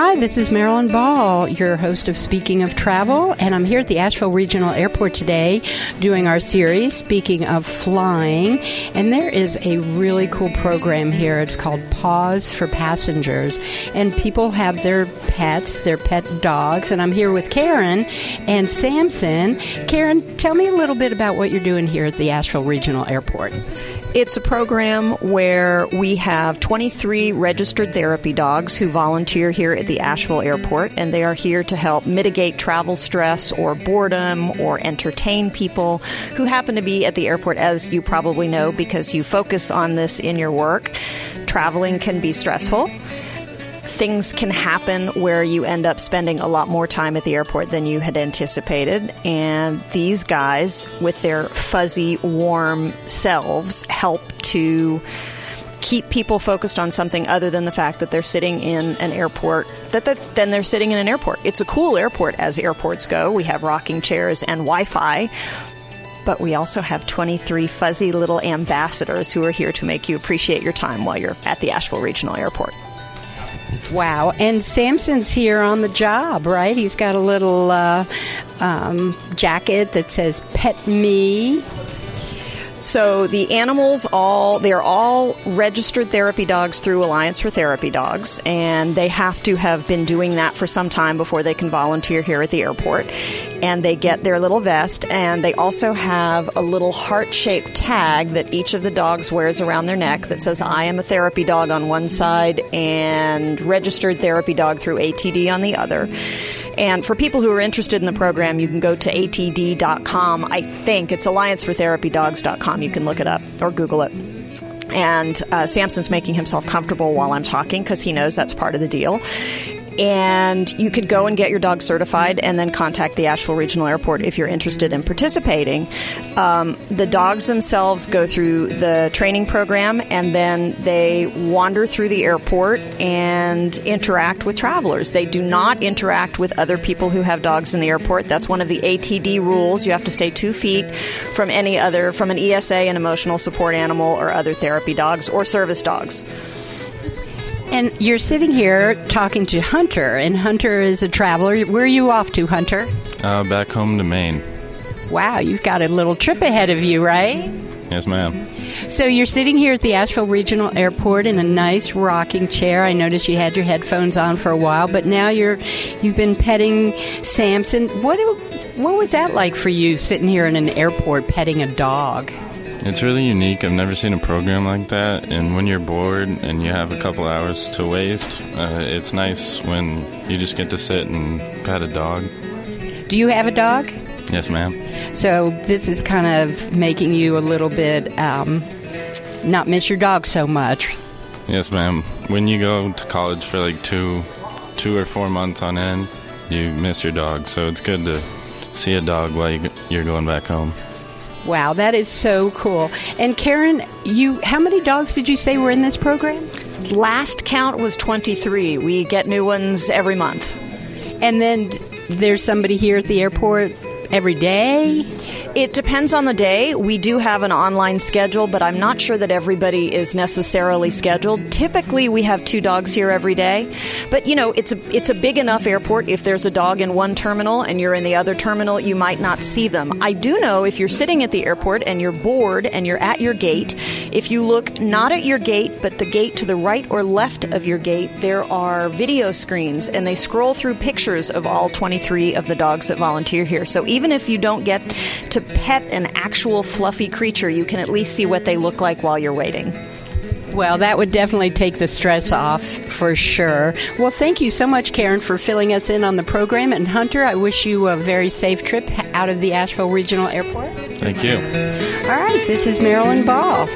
Hi, this is Marilyn Ball, your host of Speaking of Travel, and I'm here at the Asheville Regional Airport today doing our series, Speaking of Flying. And there is a really cool program here. It's called Paws for Passengers. And people have their pets, their pet dogs. And I'm here with Karen and Samson. Karen, tell me a little bit about what you're doing here at the Asheville Regional Airport. It's a program where we have 23 registered therapy dogs who volunteer here at the Asheville Airport, and they are here to help mitigate travel stress or boredom or entertain people who happen to be at the airport, as you probably know because you focus on this in your work. Traveling can be stressful things can happen where you end up spending a lot more time at the airport than you had anticipated. And these guys, with their fuzzy, warm selves, help to keep people focused on something other than the fact that they're sitting in an airport that, then they're sitting in an airport it's a cool airport as airports go we have rocking chairs and wi-fi but we also have 23 fuzzy little ambassadors who are here to make you appreciate your time while you're at the asheville regional airport Wow. And Samson's here on the job, right? He's got a little uh, um, jacket that says Pet Me. So the animals all they're all registered therapy dogs through Alliance for Therapy Dogs and they have to have been doing that for some time before they can volunteer here at the airport. And they get their little vest and they also have a little heart-shaped tag that each of the dogs wears around their neck that says I am a therapy dog on one side and registered therapy dog through ATD on the other. And for people who are interested in the program, you can go to atd.com. I think it's alliancefortherapydogs.com. You can look it up or Google it. And uh, Samson's making himself comfortable while I'm talking because he knows that's part of the deal and you could go and get your dog certified and then contact the Asheville Regional Airport if you're interested in participating. Um, the dogs themselves go through the training program and then they wander through the airport and interact with travelers. They do not interact with other people who have dogs in the airport. That's one of the ATD rules. You have to stay two feet from any other, from an ESA, an emotional support animal, or other therapy dogs or service dogs. And you're sitting here talking to Hunter, and Hunter is a traveler. Where are you off to, Hunter? Uh, back home to Maine. Wow, you've got a little trip ahead of you, right? Yes, ma'am. So you're sitting here at the Asheville Regional Airport in a nice rocking chair. I noticed you had your headphones on for a while, but now you're you've been petting Samson. What what was that like for you sitting here in an airport petting a dog? It's really unique. I've never seen a program like that. And when you're bored and you have a couple hours to waste, uh, it's nice when you just get to sit and pet a dog. Do you have a dog? Yes, ma'am. So this is kind of making you a little bit um, not miss your dog so much. Yes, ma'am. When you go to college for like two, two or four months on end, you miss your dog. So it's good to see a dog while you're going back home. Wow, that is so cool. And Karen, you how many dogs did you say were in this program? Last count was 23. We get new ones every month. And then there's somebody here at the airport every day? It depends on the day. We do have an online schedule, but I'm not sure that everybody is necessarily scheduled. Typically, we have two dogs here every day, but you know, it's a it's a big enough airport. If there's a dog in one terminal and you're in the other terminal, you might not see them. I do know if you're sitting at the airport and you're bored and you're at your gate, if you look not at your gate but the gate to the right or left of your gate, there are video screens and they scroll through pictures of all 23 of the dogs that volunteer here. So even if you don't get to pet an actual fluffy creature, you can at least see what they look like while you're waiting. Well, that would definitely take the stress off for sure. Well, thank you so much, Karen, for filling us in on the program. And Hunter, I wish you a very safe trip out of the Asheville Regional Airport. Thank you. All right, this is Marilyn Ball.